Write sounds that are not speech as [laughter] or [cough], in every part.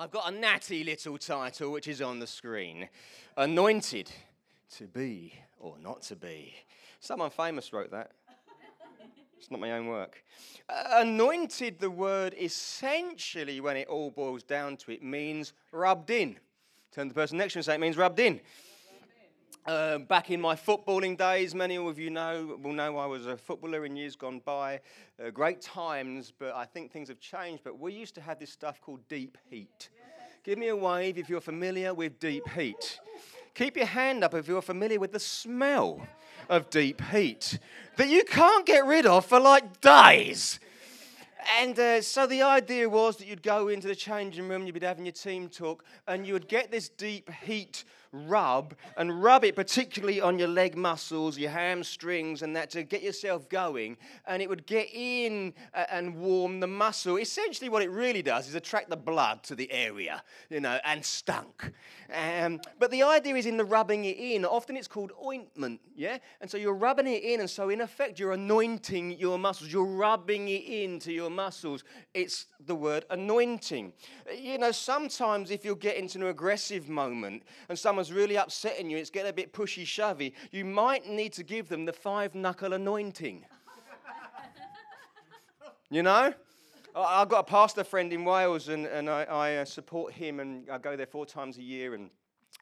I've got a natty little title which is on the screen Anointed to be or not to be. Someone famous wrote that. It's not my own work. Uh, anointed, the word essentially, when it all boils down to it, means rubbed in. Turn to the person next to you and say it means rubbed in. Uh, back in my footballing days, many of you know will know I was a footballer in years gone by. Uh, great times, but I think things have changed. But we used to have this stuff called deep heat. Give me a wave if you're familiar with deep heat. Keep your hand up if you're familiar with the smell of deep heat that you can't get rid of for like days. And uh, so the idea was that you'd go into the changing room, you'd be having your team talk, and you would get this deep heat rub and rub it particularly on your leg muscles, your hamstrings, and that to get yourself going. And it would get in uh, and warm the muscle. Essentially, what it really does is attract the blood to the area, you know, and stunk. Um, but the idea is in the rubbing it in. Often it's called ointment, yeah? And so you're rubbing it in, and so in effect, you're anointing your muscles. You're rubbing it into your muscles. It's the word anointing. You know, sometimes if you're getting to an aggressive moment and someone someone's really upsetting you, it's getting a bit pushy shovey, you might need to give them the five knuckle anointing. [laughs] you know? I've got a pastor friend in Wales, and, and I, I uh, support him, and I go there four times a year. and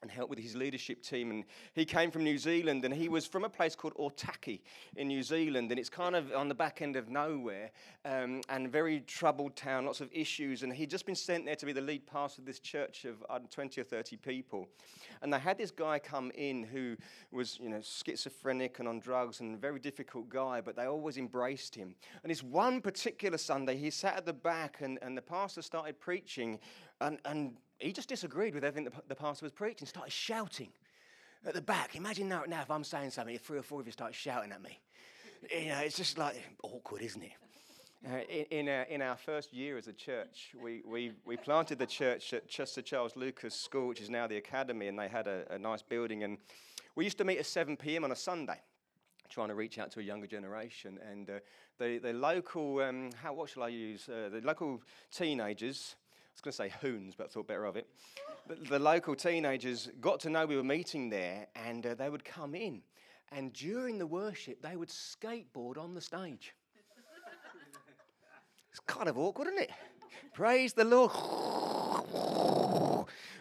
and help with his leadership team. And he came from New Zealand and he was from a place called Otaki in New Zealand. And it's kind of on the back end of nowhere um, and very troubled town, lots of issues. And he'd just been sent there to be the lead pastor of this church of uh, 20 or 30 people. And they had this guy come in who was, you know, schizophrenic and on drugs and a very difficult guy, but they always embraced him. And this one particular Sunday, he sat at the back and, and the pastor started preaching. And, and he just disagreed with everything the, the pastor was preaching, started shouting at the back. Imagine now, now if I'm saying something, if three or four of you start shouting at me. You know, it's just like awkward, isn't it? Uh, in, in, our, in, our, first year as a church, we, we, we planted the church at Chester Charles Lucas School, which is now the academy, and they had a, a nice building. And we used to meet at 7 p.m. on a Sunday, trying to reach out to a younger generation. And uh, the, the local, um, how, what shall I use? Uh, the local teenagers was going to say hoons, but I thought better of it. The, local teenagers got to know we were meeting there, and uh, they would come in. And during the worship, they would skateboard on the stage. it's kind of awkward, isn't it? Praise the Lord.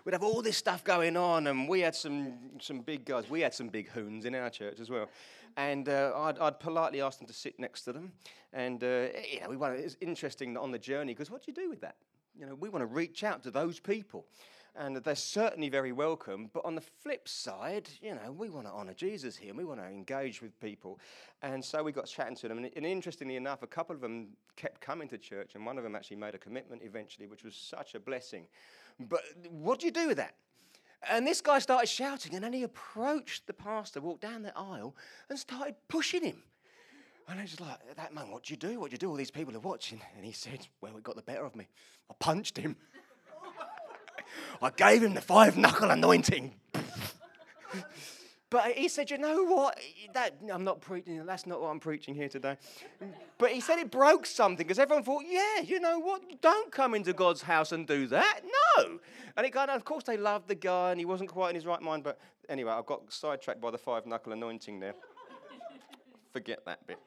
We'd have all this stuff going on, and we had some, some big guys. We had some big hoons in our church as well. And uh, I'd, I'd, politely ask them to sit next to them. And uh, you know, we wanted, it's interesting on the journey because what do you do with that? You know, we want to reach out to those people. And they're certainly very welcome. But on the flip side, you know, we want to honor Jesus here and we want to engage with people. And so we got chatting to them. And, and interestingly enough, a couple of them kept coming to church, and one of them actually made a commitment eventually, which was such a blessing. But what do you do with that? And this guy started shouting, and then he approached the pastor, walked down the aisle, and started pushing him. And I was like, at that moment, what do you do? What do you do? All these people are watching. And he said, well, it got the better of me. I punched him. [laughs] I gave him the five knuckle anointing. [laughs] but he said, you know what? That I'm not preaching. That's not what I'm preaching here today. But he said it broke something because everyone thought, yeah, you know what? Don't come into God's house and do that. No. And it kind of, of course, they loved the guy and he wasn't quite in his right mind. But anyway, I got sidetracked by the five knuckle anointing there. Forget that bit.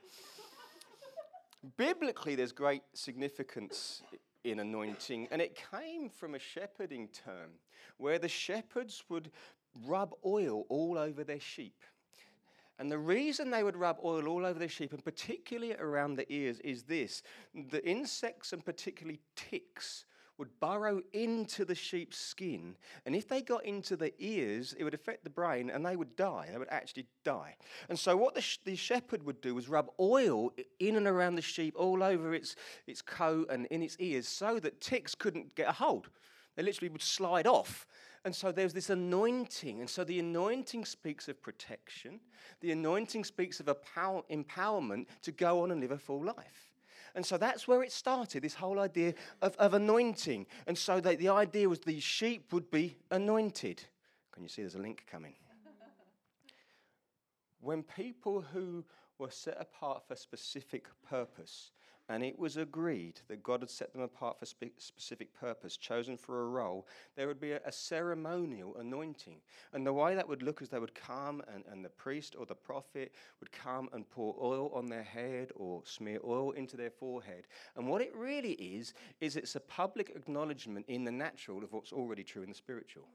Biblically, there's great significance in anointing, and it came from a shepherding term where the shepherds would rub oil all over their sheep. And the reason they would rub oil all over their sheep, and particularly around the ears, is this the insects, and particularly ticks, would burrow into the sheep's skin. And if they got into the ears, it would affect the brain and they would die. They would actually die. And so, what the, sh- the shepherd would do was rub oil in and around the sheep, all over its, its coat and in its ears, so that ticks couldn't get a hold. They literally would slide off. And so there's this anointing. And so the anointing speaks of protection. The anointing speaks of a power, empowerment to go on and live a full life. And so that's where it started, this whole idea of, of anointing. And so the, the idea was the sheep would be anointed. Can you see there's a link coming? when people who were set apart for a specific purpose and it was agreed that God had set them apart for spe- specific purpose, chosen for a role, there would be a, a, ceremonial anointing. And the way that would look is they would come, and, and the priest or the prophet would come and pour oil on their head or smear oil into their forehead. And what it really is, is it's a public acknowledgement in the natural of what's already true in the spiritual.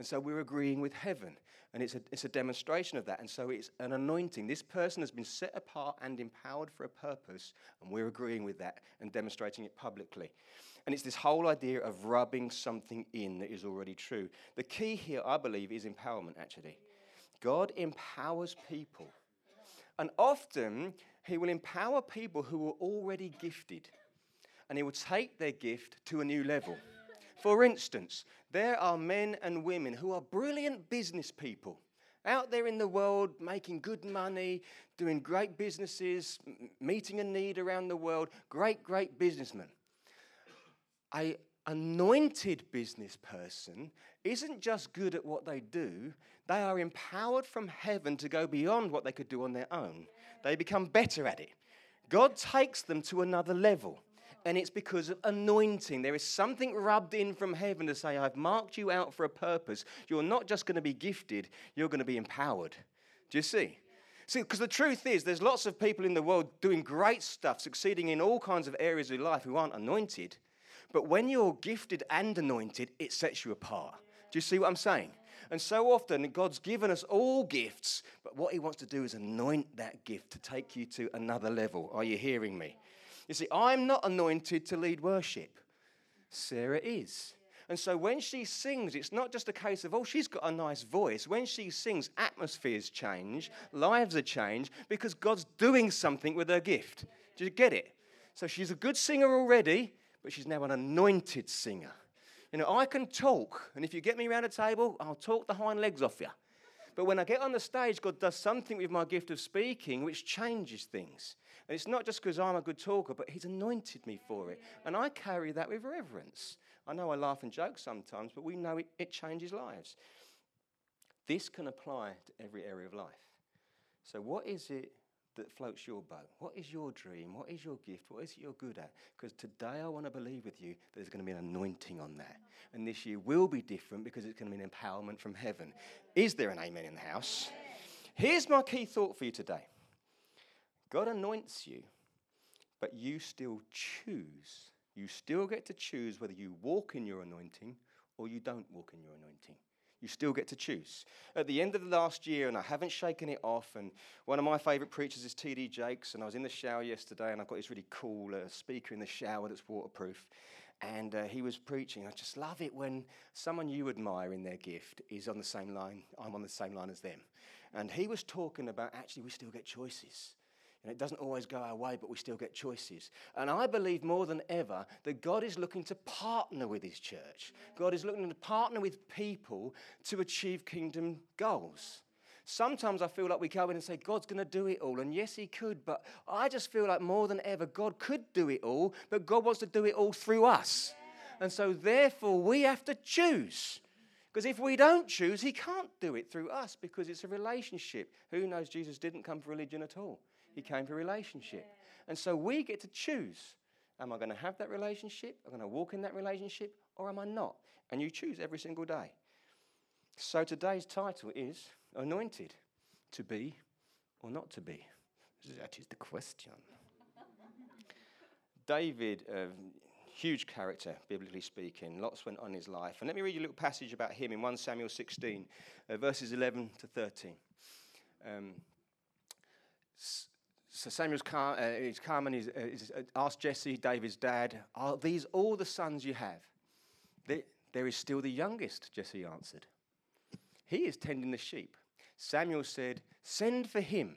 And so we're agreeing with heaven. And it's a, it's a demonstration of that. And so it's an anointing. This person has been set apart and empowered for a purpose. And we're agreeing with that and demonstrating it publicly. And it's this whole idea of rubbing something in that is already true. The key here, I believe, is empowerment, actually. God empowers people. And often, He will empower people who are already gifted. And He will take their gift to a new level. For instance, there are men and women who are brilliant business people out there in the world making good money, doing great businesses, meeting a need around the world, great, great businessmen. A anointed business person isn't just good at what they do, they are empowered from heaven to go beyond what they could do on their own. They become better at it. God takes them to another level and it's because of anointing. There is something rubbed in from heaven to say, I've marked you out for a purpose. You're not just going to be gifted, you're going to be empowered. Do you see? See, because the truth is, there's lots of people in the world doing great stuff, succeeding in all kinds of areas of life who aren't anointed. But when you're gifted and anointed, it sets you apart. Do you see what I'm saying? And so often, God's given us all gifts, but what He wants to do is anoint that gift to take you to another level. Are you hearing me? You see, I'm not anointed to lead worship. Sarah is. And so when she sings, it's not just a case of, oh, she's got a nice voice. When she sings, atmospheres change, lives are changed because God's doing something with her gift. Do you get it? So she's a good singer already, but she's now an anointed singer. You know, I can talk, and if you get me around a table, I'll talk the hind legs off you. But when I get on the stage, God does something with my gift of speaking which changes things. And it's not just because I'm a good talker, but He's anointed me for it. And I carry that with reverence. I know I laugh and joke sometimes, but we know it, it changes lives. This can apply to every area of life. So, what is it that floats your boat? What is your dream? What is your gift? What is it you're good at? Because today I want to believe with you that there's going to be an anointing on that. And this year will be different because it's going to be an empowerment from heaven. Is there an amen in the house? Here's my key thought for you today God anoints you, but you still choose. You still get to choose whether you walk in your anointing or you don't walk in your anointing. You still get to choose. At the end of the last year, and I haven't shaken it off, and one of my favourite preachers is T.D. Jakes, and I was in the shower yesterday, and I've got this really cool uh, speaker in the shower that's waterproof. And uh, he was preaching. I just love it when someone you admire in their gift is on the same line, I'm on the same line as them. And he was talking about actually, we still get choices. And it doesn't always go our way, but we still get choices. And I believe more than ever that God is looking to partner with His church. God is looking to partner with people to achieve kingdom goals. Sometimes I feel like we go in and say, God's going to do it all. And yes, He could, but I just feel like more than ever, God could do it all, but God wants to do it all through us. And so, therefore, we have to choose. Because if we don't choose, He can't do it through us because it's a relationship. Who knows Jesus didn't come for religion at all? He came for relationship. And so we get to choose am I going to have that relationship? Am I going to walk in that relationship? Or am I not? And you choose every single day. So today's title is Anointed to be or not to be? That is the question. David, uh, huge character, biblically speaking. Lots went on in his life. And let me read you a little passage about him in 1 Samuel 16, uh, verses 11 to 13. Um, so Samuel's come, uh, he's come and he's, uh, he's uh, asked Jesse, David's dad, Are these all the sons you have? There is still the youngest, Jesse answered. He is tending the sheep. Samuel said, Send for him,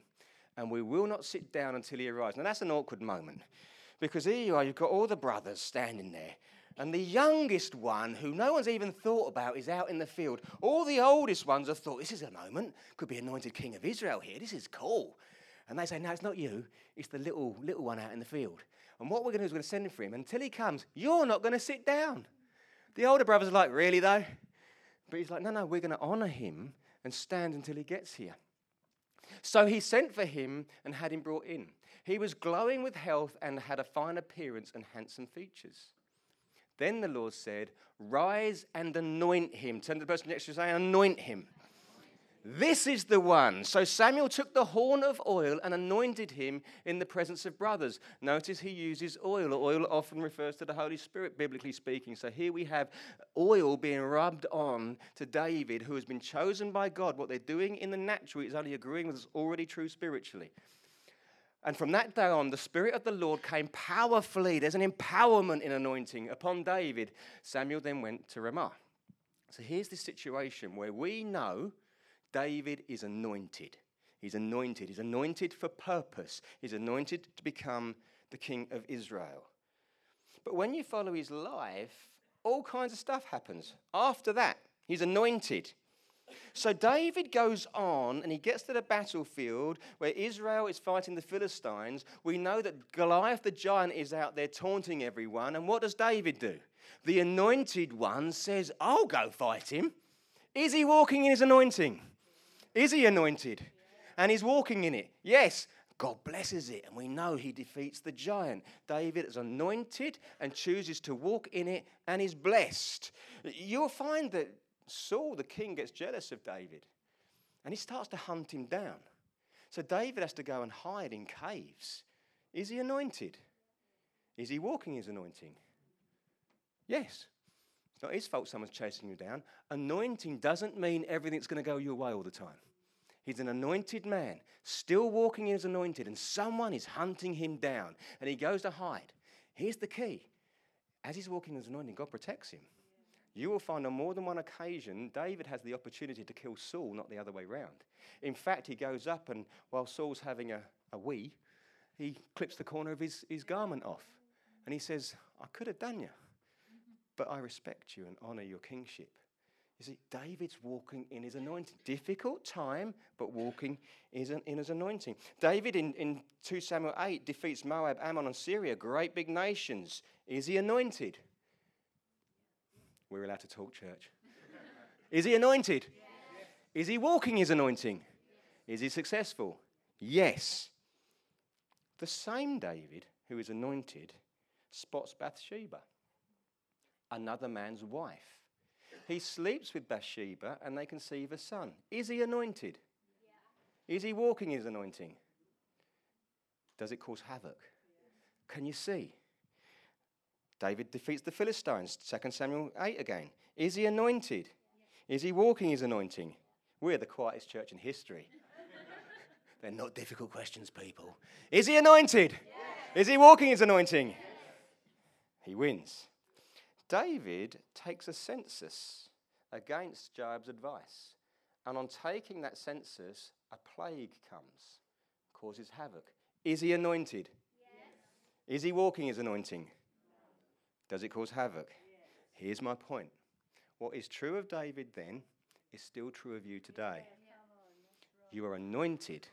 and we will not sit down until he arrives. Now that's an awkward moment because here you are, you've got all the brothers standing there. And the youngest one, who no one's even thought about, is out in the field. All the oldest ones have thought, this is a moment, could be anointed king of Israel here. This is cool. And they say, No, it's not you, it's the little, little one out in the field. And what we're going to do is we're going to send him for him. Until he comes, you're not going to sit down. The older brothers are like, Really, though? But he's like, No, no, we're going to honor him and stand until he gets here. So he sent for him and had him brought in. He was glowing with health and had a fine appearance and handsome features. Then the Lord said, Rise and anoint him. Turn to the person next to you and say, Anoint him. This is the one. So Samuel took the horn of oil and anointed him in the presence of brothers. Notice he uses oil. Oil often refers to the Holy Spirit, biblically speaking. So here we have oil being rubbed on to David, who has been chosen by God. What they're doing in the natural is only agreeing with what's already true spiritually. And from that day on, the Spirit of the Lord came powerfully. There's an empowerment in anointing upon David. Samuel then went to Ramah. So here's the situation where we know David is anointed. He's anointed. He's anointed for purpose. He's anointed to become the king of Israel. But when you follow his life, all kinds of stuff happens. After that, he's anointed. So David goes on and he gets to the battlefield where Israel is fighting the Philistines. We know that Goliath the giant is out there taunting everyone. And what does David do? The anointed one says, I'll go fight him. Is he walking in his anointing? Is he anointed? And he's walking in it. Yes, God blesses it, and we know he defeats the giant. David is anointed and chooses to walk in it and is blessed. You'll find that Saul, the king, gets jealous of David and he starts to hunt him down. So David has to go and hide in caves. Is he anointed? Is he walking his anointing? Yes. Not his fault someone's chasing you down. Anointing doesn't mean everything's going to go your way all the time. He's an anointed man, still walking in his anointed, and someone is hunting him down, and he goes to hide. Here's the key as he's walking in his anointing, God protects him. You will find on more than one occasion, David has the opportunity to kill Saul, not the other way round. In fact, he goes up, and while Saul's having a, a wee, he clips the corner of his, his garment off. And he says, I could have done you but I respect you and honor your kingship. You see, David's walking in his anointing. Difficult time, but walking is in his anointing. David in, in 2 Samuel 8 defeats Moab, Ammon, and Syria, great big nations. Is he anointed? We're allowed to talk, church. Is he anointed? Yes. Is he walking his anointing? Yes. Is he successful? Yes. The same David who is anointed spots Bathsheba another man's wife. He sleeps with Bathsheba and they conceive a son. Is he anointed? Yeah. Is he walking his anointing? Does it cause havoc? Yeah. Can you see? David defeats the Philistines, 2 Samuel 8 again. Is he anointed? Yeah. Is he walking his anointing? We're the quietest church in history. [laughs] They're not difficult questions, people. Is he anointed? Is he walking his anointing? He wins. David takes a census against Joab's advice. And on taking that census, a plague comes, causes havoc. Is he anointed? Yes. Is he walking his anointing? Does it cause havoc? Yes. Here's my point. What is true of David then is still true of you today. You are anointed,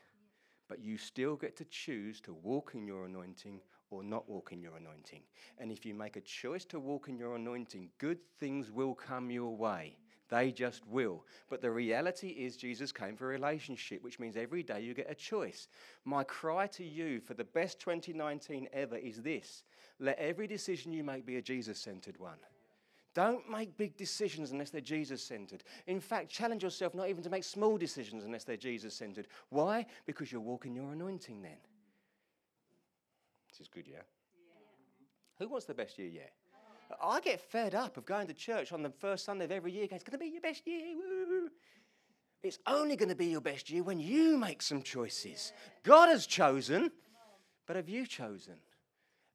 but you still get to choose to walk in your anointing or not walk in your anointing. And if you make a choice to walk in your anointing, good things will come your way. They just will. But the reality is, Jesus came for a relationship, which means every day you get a choice. My cry to you for the best 2019 ever is this let every decision you make be a Jesus centered one. Don't make big decisions unless they're Jesus centered. In fact, challenge yourself not even to make small decisions unless they're Jesus centered. Why? Because you're walking your anointing then. This is good, yeah? yeah. Who wants the best year yet? I get fed up of going to church on the first Sunday of every year. Going, it's going to be your best year. Woo. It's only going to be your best year when you make some choices. God has chosen, but have you chosen?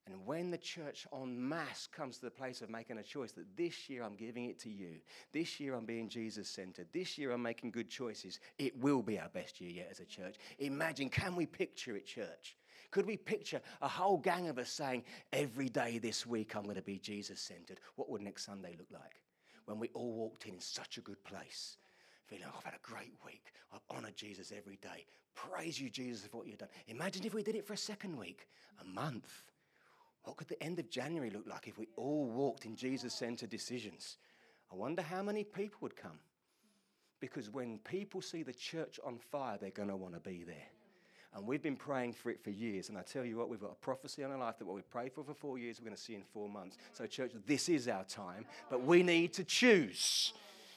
And when the church en masse comes to the place of making a choice that this year I'm giving it to you, this year I'm being Jesus centered, this year I'm making good choices, it will be our best year yet as a church. Imagine, can we picture it, church? Could we picture a whole gang of us saying, every day this week I'm going to be Jesus centered? What would next Sunday look like? When we all walked in in such a good place, feeling, oh, I've had a great week. I've honored Jesus every day. Praise you, Jesus, for what you've done. Imagine if we did it for a second week, a month. What could the end of January look like if we all walked in Jesus centered decisions? I wonder how many people would come. Because when people see the church on fire, they're going to want to be there. And we've been praying for it for years. And I tell you what, we've got a prophecy on our life that what we prayed for for four years, we're going to see in four months. So, church, this is our time, but we need to choose.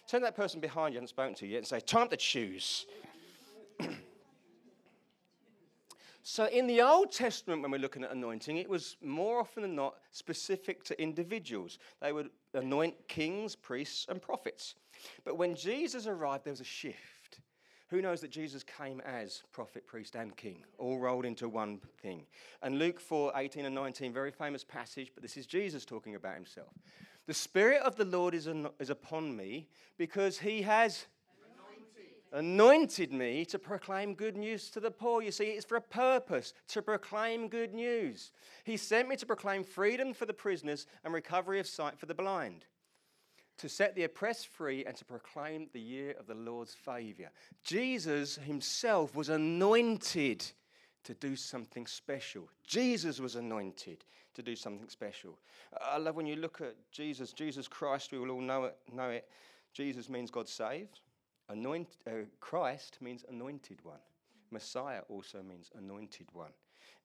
Turn that person behind you, haven't spoken to you yet, and say, Time to choose. [clears throat] so, in the Old Testament, when we're looking at anointing, it was more often than not specific to individuals. They would anoint kings, priests, and prophets. But when Jesus arrived, there was a shift. Who knows that Jesus came as prophet, priest, and king, all rolled into one thing? And Luke 4 18 and 19, very famous passage, but this is Jesus talking about himself. The Spirit of the Lord is, an, is upon me because he has anointed me to proclaim good news to the poor. You see, it's for a purpose to proclaim good news. He sent me to proclaim freedom for the prisoners and recovery of sight for the blind to set the oppressed free and to proclaim the year of the Lord's favour. Jesus himself was anointed to do something special. Jesus was anointed to do something special. I love when you look at Jesus, Jesus Christ, we will all know it. Know it. Jesus means God saved. Anoint, uh, Christ means anointed one. Messiah also means anointed one.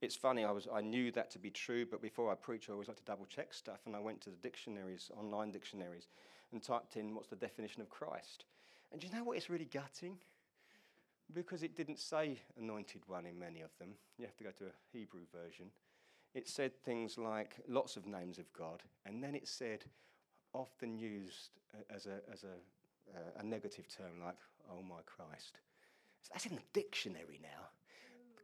It's funny, I, was, I knew that to be true, but before I preach, I always like to double check stuff, and I went to the dictionaries, online dictionaries, and typed in what's the definition of Christ. And do you know what? It's really gutting because it didn't say anointed one in many of them. You have to go to a Hebrew version. It said things like lots of names of God, and then it said, often used as a, as a, uh, a negative term like, oh my Christ. So that's in the dictionary now.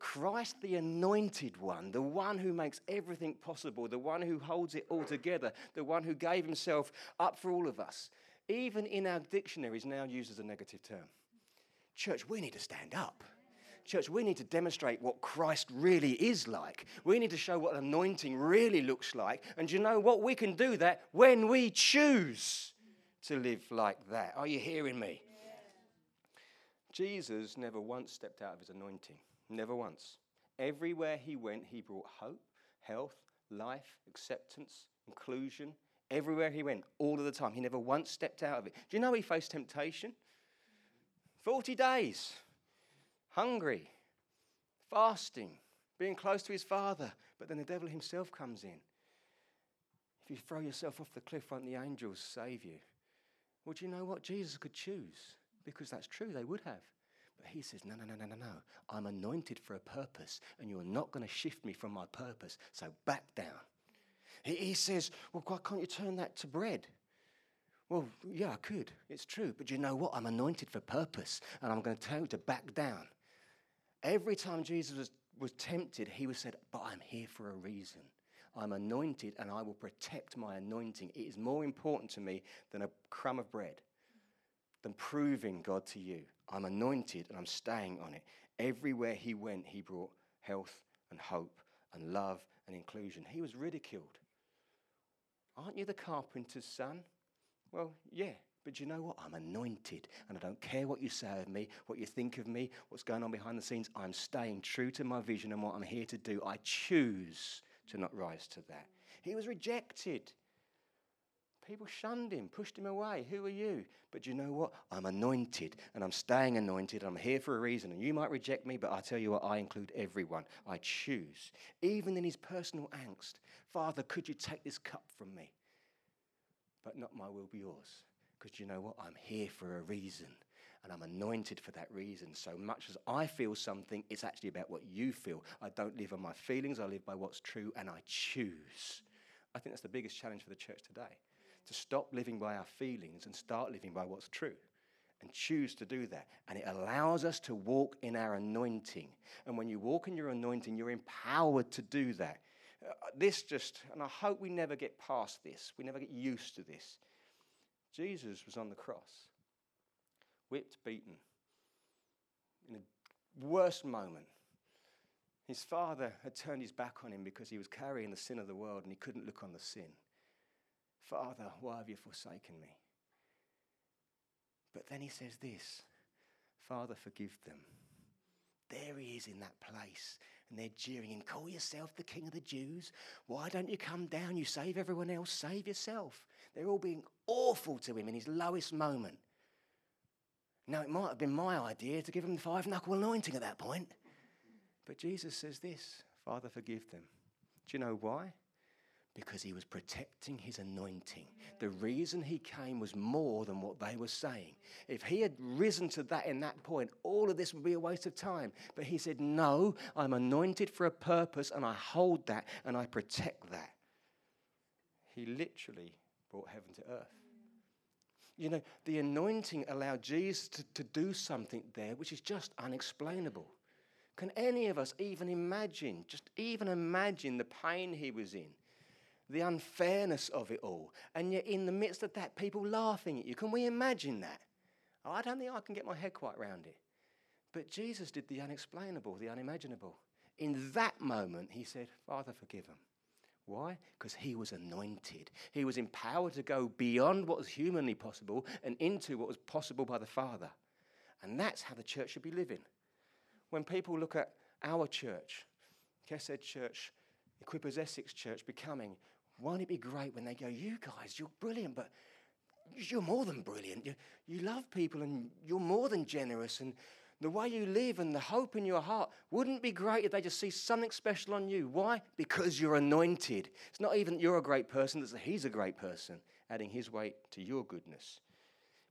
Christ, the anointed one, the one who makes everything possible, the one who holds it all together, the one who gave himself up for all of us, even in our dictionaries, now used as a negative term. Church, we need to stand up. Church, we need to demonstrate what Christ really is like. We need to show what anointing really looks like. And you know what? We can do that when we choose to live like that. Are you hearing me? Jesus never once stepped out of his anointing. Never once. Everywhere he went, he brought hope, health, life, acceptance, inclusion. Everywhere he went, all of the time. He never once stepped out of it. Do you know he faced temptation? 40 days, hungry, fasting, being close to his father. But then the devil himself comes in. If you throw yourself off the cliff, won't the angels save you? Well, do you know what? Jesus could choose because that's true, they would have. But he says, No, no, no, no, no, no. I'm anointed for a purpose, and you're not going to shift me from my purpose. So back down. He, he says, Well, why can't you turn that to bread? Well, yeah, I could. It's true. But you know what? I'm anointed for purpose, and I'm going to tell you to back down. Every time Jesus was, was tempted, he was said, But I'm here for a reason. I'm anointed and I will protect my anointing. It is more important to me than a crumb of bread, than proving God to you. I'm anointed and I'm staying on it. Everywhere he went, he brought health and hope and love and inclusion. He was ridiculed. Aren't you the carpenter's son? Well, yeah, but you know what? I'm anointed, and I don't care what you say of me, what you think of me, what's going on behind the scenes. I'm staying true to my vision and what I'm here to do. I choose to not rise to that. He was rejected. People shunned him, pushed him away. Who are you? But you know what? I'm anointed and I'm staying anointed. I'm here for a reason. And you might reject me, but I tell you what, I include everyone. I choose. Even in his personal angst, Father, could you take this cup from me? But not my will be yours. Because you know what? I'm here for a reason. And I'm anointed for that reason. So much as I feel something, it's actually about what you feel. I don't live on my feelings, I live by what's true, and I choose. I think that's the biggest challenge for the church today to stop living by our feelings and start living by what's true and choose to do that. And it allows us to walk in our anointing. And when you walk in your anointing, you're empowered to do that. Uh, this just, and I hope we never get past this, we never get used to this. Jesus was on the cross, whipped, beaten, in the worst moment. His father had turned his back on him because he was carrying the sin of the world and he couldn't look on the sin. Father, why have you forsaken me? But then he says this Father, forgive them. There he is in that place. And they're jeering him, Call yourself the king of the Jews. Why don't you come down? You save everyone else, save yourself. They're all being awful to him in his lowest moment. Now, it might have been my idea to give him the five knuckle anointing at that point. But Jesus says this Father, forgive them. Do you know why? Because he was protecting his anointing. The reason he came was more than what they were saying. If he had risen to that in that point, all of this would be a waste of time. But he said, No, I'm anointed for a purpose and I hold that and I protect that. He literally brought heaven to earth. You know, the anointing allowed Jesus to, to do something there which is just unexplainable. Can any of us even imagine, just even imagine the pain he was in, the unfairness of it all, and yet in the midst of that, people laughing at you? Can we imagine that? Oh, I don't think I can get my head quite around it. But Jesus did the unexplainable, the unimaginable. In that moment, he said, Father, forgive them. Why? Because he was anointed. He was empowered to go beyond what was humanly possible and into what was possible by the Father. And that's how the church should be living. When people look at our church, Kesed Church, Equippers Essex Church becoming, won't it be great when they go, You guys, you're brilliant, but you're more than brilliant. You, you love people and you're more than generous. And the way you live and the hope in your heart wouldn't be great if they just see something special on you. Why? Because you're anointed. It's not even you're a great person, it's that He's a great person, adding His weight to your goodness.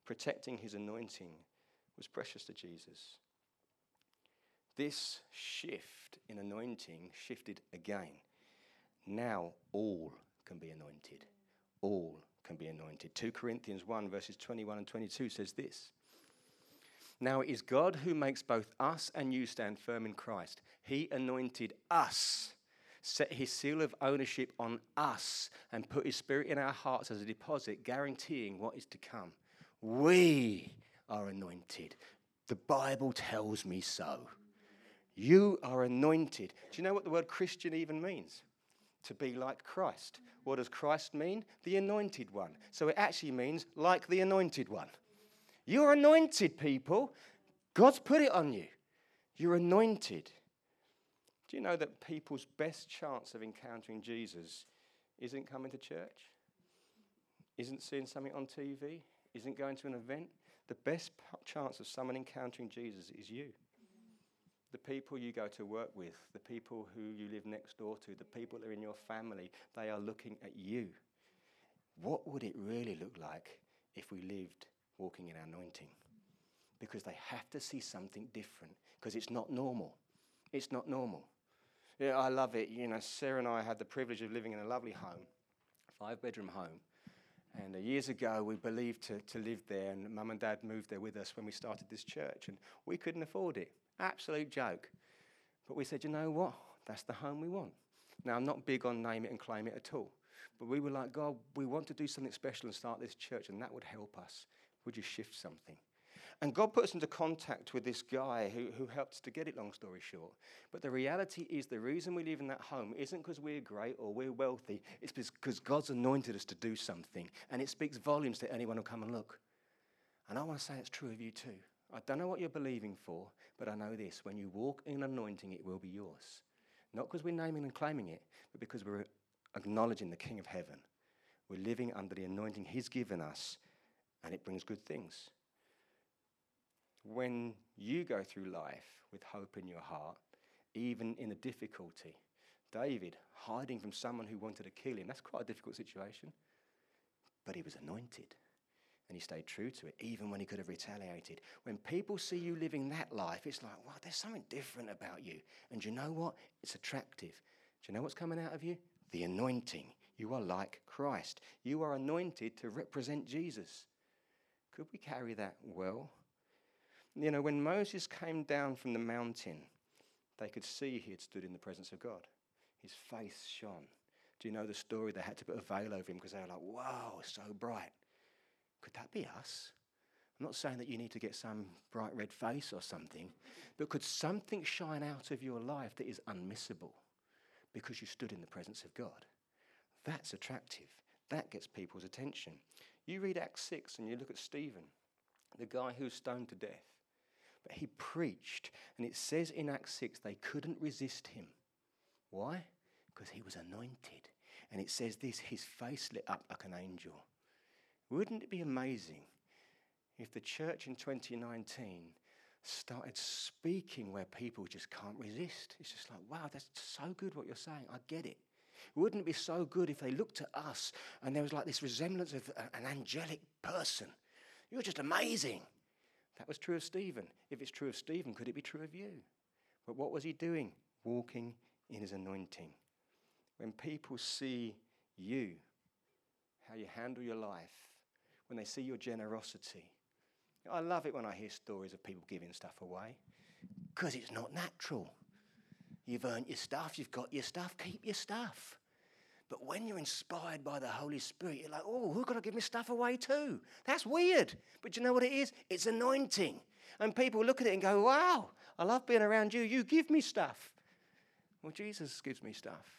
Protecting His anointing was precious to Jesus. This shift in anointing shifted again. Now all can be anointed. All can be anointed. 2 Corinthians 1, verses 21 and 22 says this. Now it is God who makes both us and you stand firm in Christ. He anointed us, set his seal of ownership on us, and put his spirit in our hearts as a deposit, guaranteeing what is to come. We are anointed. The Bible tells me so. You are anointed. Do you know what the word Christian even means? To be like Christ. What does Christ mean? The anointed one. So it actually means like the anointed one. You're anointed, people. God's put it on you. You're anointed. Do you know that people's best chance of encountering Jesus isn't coming to church? Isn't seeing something on TV? Isn't going to an event? The best chance of someone encountering Jesus is you. The people you go to work with, the people who you live next door to, the people that are in your family, they are looking at you. What would it really look like if we lived walking in anointing because they have to see something different because it's not normal. It's not normal. Yeah, I love it. You know, Sarah and I had the privilege of living in a lovely home, five bedroom home. And uh, years ago, we believed to, to live there, and mum and dad moved there with us when we started this church, and we couldn't afford it. Absolute joke. But we said, you know what? That's the home we want. Now, I'm not big on name it and claim it at all. But we were like, God, we want to do something special and start this church, and that would help us. Would you shift something? And God put us into contact with this guy who, who helped us to get it, long story short. But the reality is, the reason we live in that home isn't because we're great or we're wealthy, it's because God's anointed us to do something. And it speaks volumes to anyone who come and look. And I want to say it's true of you too. I don't know what you're believing for, but I know this when you walk in anointing, it will be yours. Not because we're naming and claiming it, but because we're acknowledging the King of heaven. We're living under the anointing He's given us and it brings good things. When you go through life with hope in your heart, even in the difficulty, David hiding from someone who wanted to kill him, that's quite a difficult situation. But he was anointed and he stayed true to it, even when he could have retaliated. When people see you living that life, it's like, wow, there's something different about you. And you know what? It's attractive. Do you know what's coming out of you? The anointing. You are like Christ. You are anointed to represent Jesus. Could we carry that well? You know, when Moses came down from the mountain, they could see he had stood in the presence of God. His face shone. Do you know the story? They had to put a veil over him because they were like, wow, so bright. Could that be us? I'm not saying that you need to get some bright red face or something, but could something shine out of your life that is unmissable because you stood in the presence of God? That's attractive. That gets people's attention. You read Acts 6 and you look at Stephen, the guy who was stoned to death. But he preached, and it says in Acts 6 they couldn't resist him. Why? Because he was anointed. And it says this his face lit up like an angel. Wouldn't it be amazing if the church in 2019 started speaking where people just can't resist. It's just like, wow, that's so good what you're saying. I get it. Wouldn't it be so good if they looked at us and there was like this resemblance of an angelic person? You're just amazing. That was true of Stephen. If it's true of Stephen, could it be true of you? But what was he doing? Walking in his anointing. When people see you, how you handle your life, when they see your generosity, I love it when I hear stories of people giving stuff away because it's not natural. You've earned your stuff, you've got your stuff, keep your stuff. But when you're inspired by the Holy Spirit, you're like, oh, who's to give me stuff away too? That's weird. But you know what it is? It's anointing. And people look at it and go, wow, I love being around you. You give me stuff. Well, Jesus gives me stuff.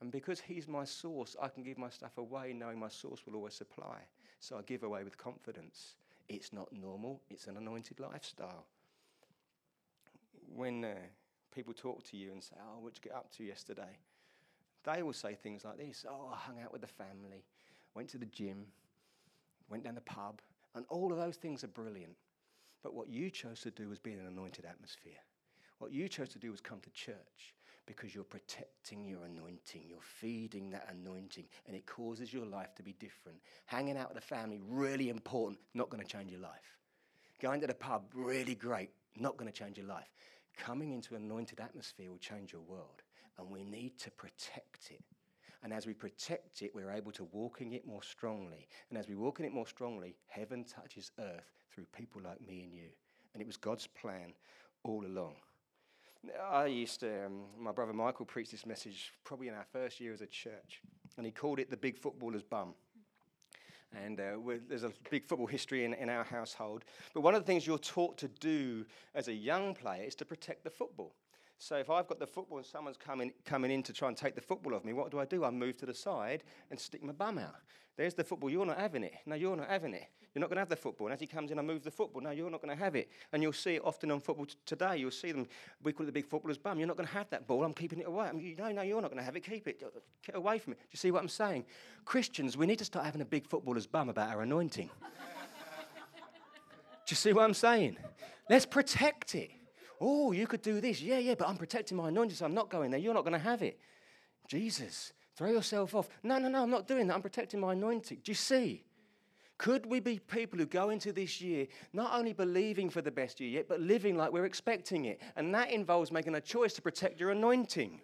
And because He's my source, I can give my stuff away knowing my source will always supply. So I give away with confidence. It's not normal, it's an anointed lifestyle. When uh, people talk to you and say, Oh, what'd you get up to yesterday? They will say things like this Oh, I hung out with the family, went to the gym, went down the pub, and all of those things are brilliant. But what you chose to do was be in an anointed atmosphere. What you chose to do was come to church because you're protecting your anointing. You're feeding that anointing, and it causes your life to be different. Hanging out with the family, really important, not going to change your life. Going to the pub, really great, not going to change your life. Coming into an anointed atmosphere will change your world, and we need to protect it. And as we protect it, we're able to walk in it more strongly. And as we walk in it more strongly, heaven touches earth through people like me and you. And it was God's plan all along. I used to, um, my brother Michael preached this message probably in our first year as a church, and he called it the big footballer's bum. And uh, there's a big football history in, in our household. But one of the things you're taught to do as a young player is to protect the football. So if I've got the football and someone's coming, coming in to try and take the football off me, what do I do? I move to the side and stick my bum out. There's the football. You're not having it. No, you're not having it. You're not going to have the football. And as he comes in, I move the football. No, you're not going to have it. And you'll see it often on football t- today. You'll see them. We call it the big footballer's bum. You're not going to have that ball. I'm keeping it away. I mean, no, no, you're not going to have it. Keep it. Uh, get away from it. Do you see what I'm saying? Christians, we need to start having a big footballer's bum about our anointing. [laughs] Do you see what I'm saying? Let's protect it. Oh, you could do this. Yeah, yeah, but I'm protecting my anointing, so I'm not going there. You're not going to have it. Jesus, throw yourself off. No, no, no, I'm not doing that. I'm protecting my anointing. Do you see? Could we be people who go into this year not only believing for the best year yet, but living like we're expecting it? And that involves making a choice to protect your anointing.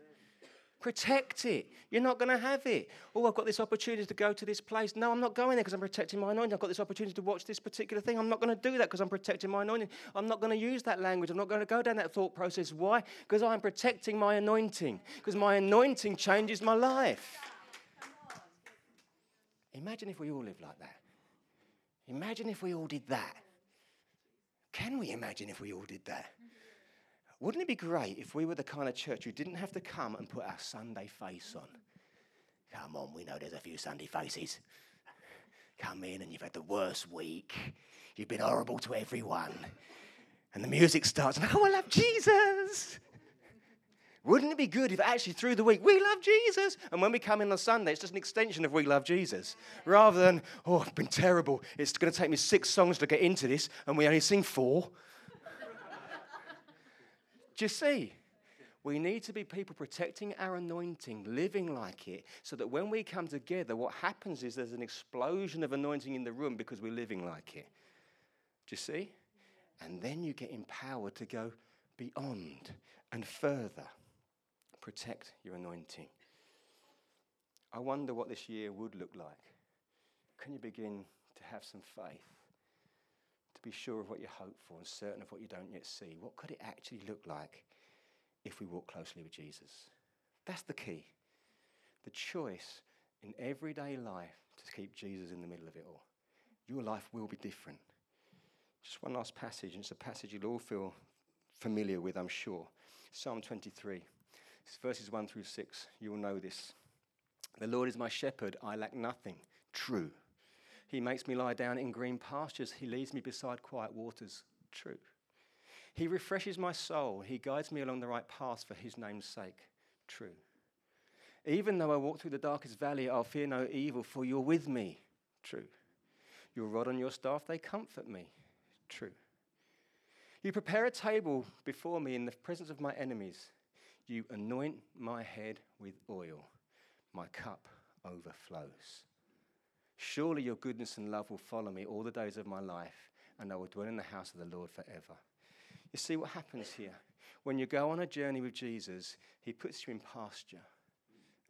Protect it. You're not going to have it. Oh, I've got this opportunity to go to this place. No, I'm not going there because I'm protecting my anointing. I've got this opportunity to watch this particular thing. I'm not going to do that because I'm protecting my anointing. I'm not going to use that language. I'm not going to go down that thought process. Why? Because I'm protecting my anointing. Because my anointing changes my life. Imagine if we all lived like that. Imagine if we all did that. Can we imagine if we all did that? Wouldn't it be great if we were the kind of church who didn't have to come and put our Sunday face on? Come on, we know there's a few Sunday faces. Come in and you've had the worst week. You've been horrible to everyone. And the music starts, and oh, I love Jesus. Wouldn't it be good if actually through the week we love Jesus? And when we come in on Sunday, it's just an extension of we love Jesus. Rather than, oh, I've been terrible. It's going to take me six songs to get into this, and we only sing four. Do you see? We need to be people protecting our anointing, living like it, so that when we come together, what happens is there's an explosion of anointing in the room because we're living like it. Do you see? And then you get empowered to go beyond and further protect your anointing. I wonder what this year would look like. Can you begin to have some faith? To be sure of what you hope for and certain of what you don't yet see? What could it actually look like if we walk closely with Jesus? That's the key. The choice in everyday life to keep Jesus in the middle of it all. Your life will be different. Just one last passage, and it's a passage you'll all feel familiar with, I'm sure. Psalm 23 verses 1 through 6. You will know this. The Lord is my shepherd, I lack nothing. True. He makes me lie down in green pastures. He leads me beside quiet waters. True. He refreshes my soul. He guides me along the right path for his name's sake. True. Even though I walk through the darkest valley, I'll fear no evil, for you're with me. True. Your rod and your staff, they comfort me. True. You prepare a table before me in the presence of my enemies. You anoint my head with oil. My cup overflows. Surely your goodness and love will follow me all the days of my life, and I will dwell in the house of the Lord forever. You see what happens here? When you go on a journey with Jesus, he puts you in pasture.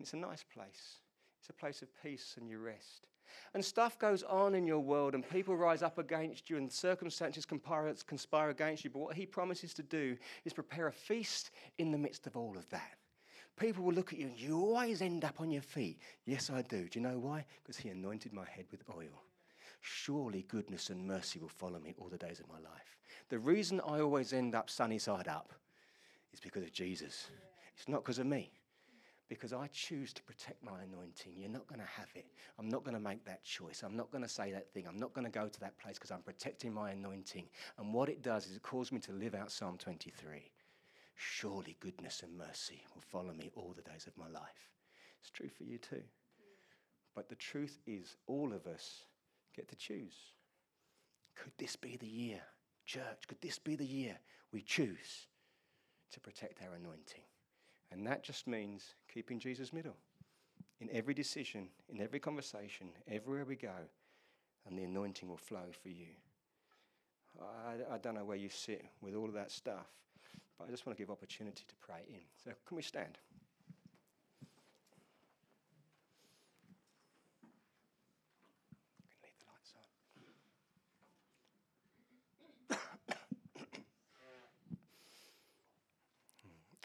It's a nice place. It's a place of peace and you rest. And stuff goes on in your world, and people rise up against you, and circumstances conspire against you. But what he promises to do is prepare a feast in the midst of all of that. People will look at you, and you always end up on your feet. Yes, I do. Do you know why? Because he anointed my head with oil. Surely goodness and mercy will follow me all the days of my life. The reason I always end up sunny side up is because of Jesus. It's not because of me because I choose to protect my anointing. You're not going to have it. I'm not going to make that choice. I'm not going to say that thing. I'm not going to go to that place because I'm protecting my anointing. And what it does is it calls me to live out Psalm 23. Surely goodness and mercy will follow me all the days of my life. It's true for you too. But the truth is, all of us get to choose. Could this be the year, church? Could this be the year we choose to protect our anointing? And that just means keeping Jesus middle in every decision, in every conversation, everywhere we go, and the anointing will flow for you. I, I don't know where you sit with all of that stuff, but I just want to give opportunity to pray in. So, can we stand?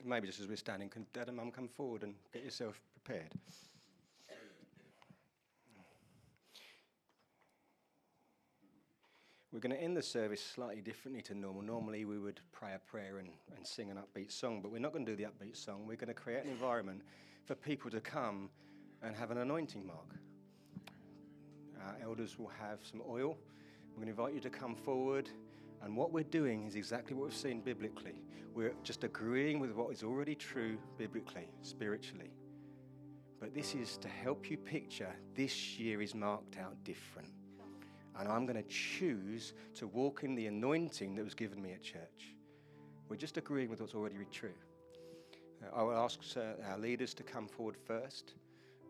Maybe just as we're standing, can Dad and Mum come forward and get yourself prepared? We're going to end the service slightly differently to normal. Normally, we would pray a prayer and, and sing an upbeat song, but we're not going to do the upbeat song. We're going to create an environment for people to come and have an anointing mark. Our elders will have some oil. We're going to invite you to come forward and what we're doing is exactly what we've seen biblically. We're just agreeing with what is already true biblically, spiritually. But this is to help you picture this year is marked out different. And I'm going to choose to walk in the anointing that was given me at church. We're just agreeing with what's already true. Uh, I will ask uh, our leaders to come forward first,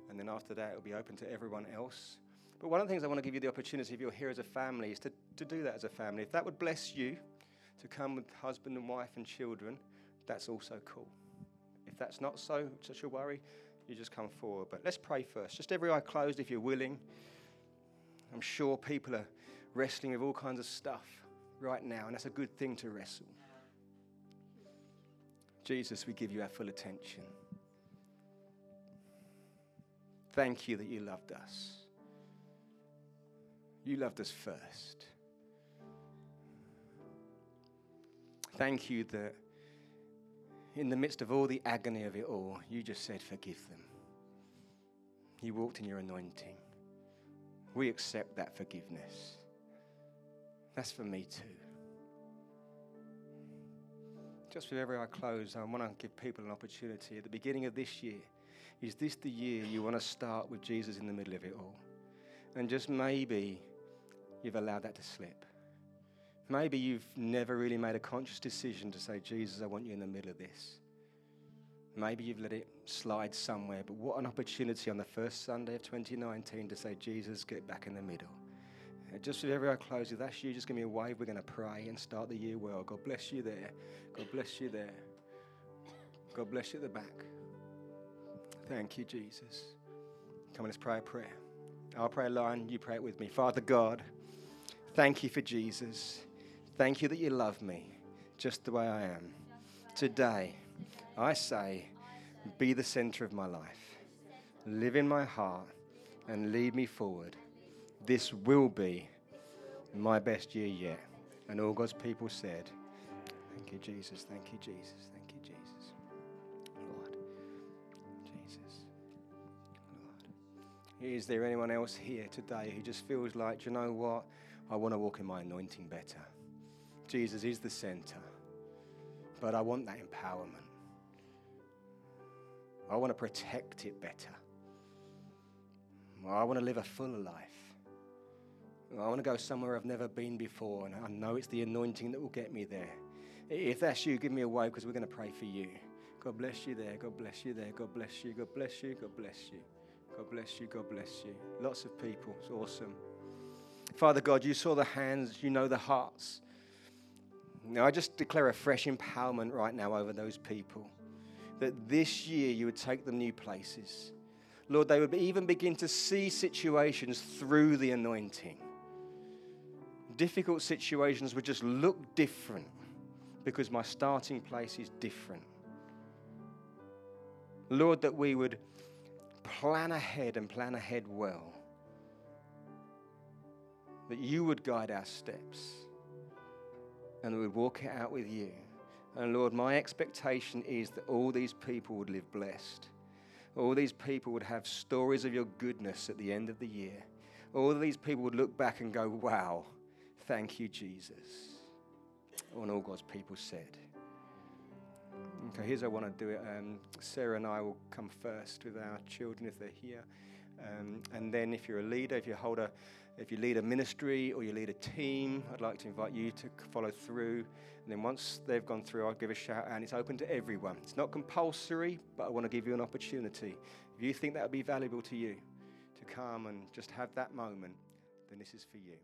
and then after that, it will be open to everyone else. But one of the things I want to give you the opportunity, if you're here as a family, is to, to do that as a family. If that would bless you to come with husband and wife and children, that's also cool. If that's not so, such a worry, you just come forward. But let's pray first. Just every eye closed if you're willing. I'm sure people are wrestling with all kinds of stuff right now, and that's a good thing to wrestle. Jesus, we give you our full attention. Thank you that you loved us. You loved us first. Thank you that in the midst of all the agony of it all, you just said, Forgive them. You walked in your anointing. We accept that forgiveness. That's for me too. Just with every eye closed, I want to give people an opportunity at the beginning of this year. Is this the year you want to start with Jesus in the middle of it all? And just maybe you've allowed that to slip. Maybe you've never really made a conscious decision to say, Jesus, I want you in the middle of this. Maybe you've let it slide somewhere, but what an opportunity on the first Sunday of 2019 to say, Jesus, get back in the middle. Uh, just with every eye closed, if that's you, just give me a wave. We're going to pray and start the year well. God bless you there. God bless you there. God bless you at the back. Thank you, Jesus. Come on, let's pray a prayer. I'll pray a line, you pray it with me. Father God, Thank you for Jesus. Thank you that you love me just the way I am. Today, I say, be the center of my life. Live in my heart and lead me forward. This will be my best year yet. And all God's people said, Thank you, Jesus. Thank you, Jesus. Thank you, Jesus. Lord. Jesus. Lord. Is there anyone else here today who just feels like, you know what? I want to walk in my anointing better. Jesus is the center, but I want that empowerment. I want to protect it better. I want to live a fuller life. I want to go somewhere I've never been before, and I know it's the anointing that will get me there. If that's you, give me a wave because we're going to pray for you. God bless you there. God bless you there. God bless you. God bless you. God bless you. God bless you. God bless you. Lots of people. It's awesome. Father God, you saw the hands, you know the hearts. Now I just declare a fresh empowerment right now over those people. That this year you would take them new places. Lord, they would even begin to see situations through the anointing. Difficult situations would just look different because my starting place is different. Lord, that we would plan ahead and plan ahead well. That you would guide our steps and we would walk it out with you. And Lord, my expectation is that all these people would live blessed. All these people would have stories of your goodness at the end of the year. All these people would look back and go, wow, thank you, Jesus. And all God's people said. Okay, here's how I want to do it. Um, Sarah and I will come first with our children if they're here. Um, and then if you're a leader, if you hold a if you lead a ministry or you lead a team, I'd like to invite you to follow through. And then once they've gone through, I'll give a shout out. and it's open to everyone. It's not compulsory, but I want to give you an opportunity. If you think that would be valuable to you to come and just have that moment, then this is for you.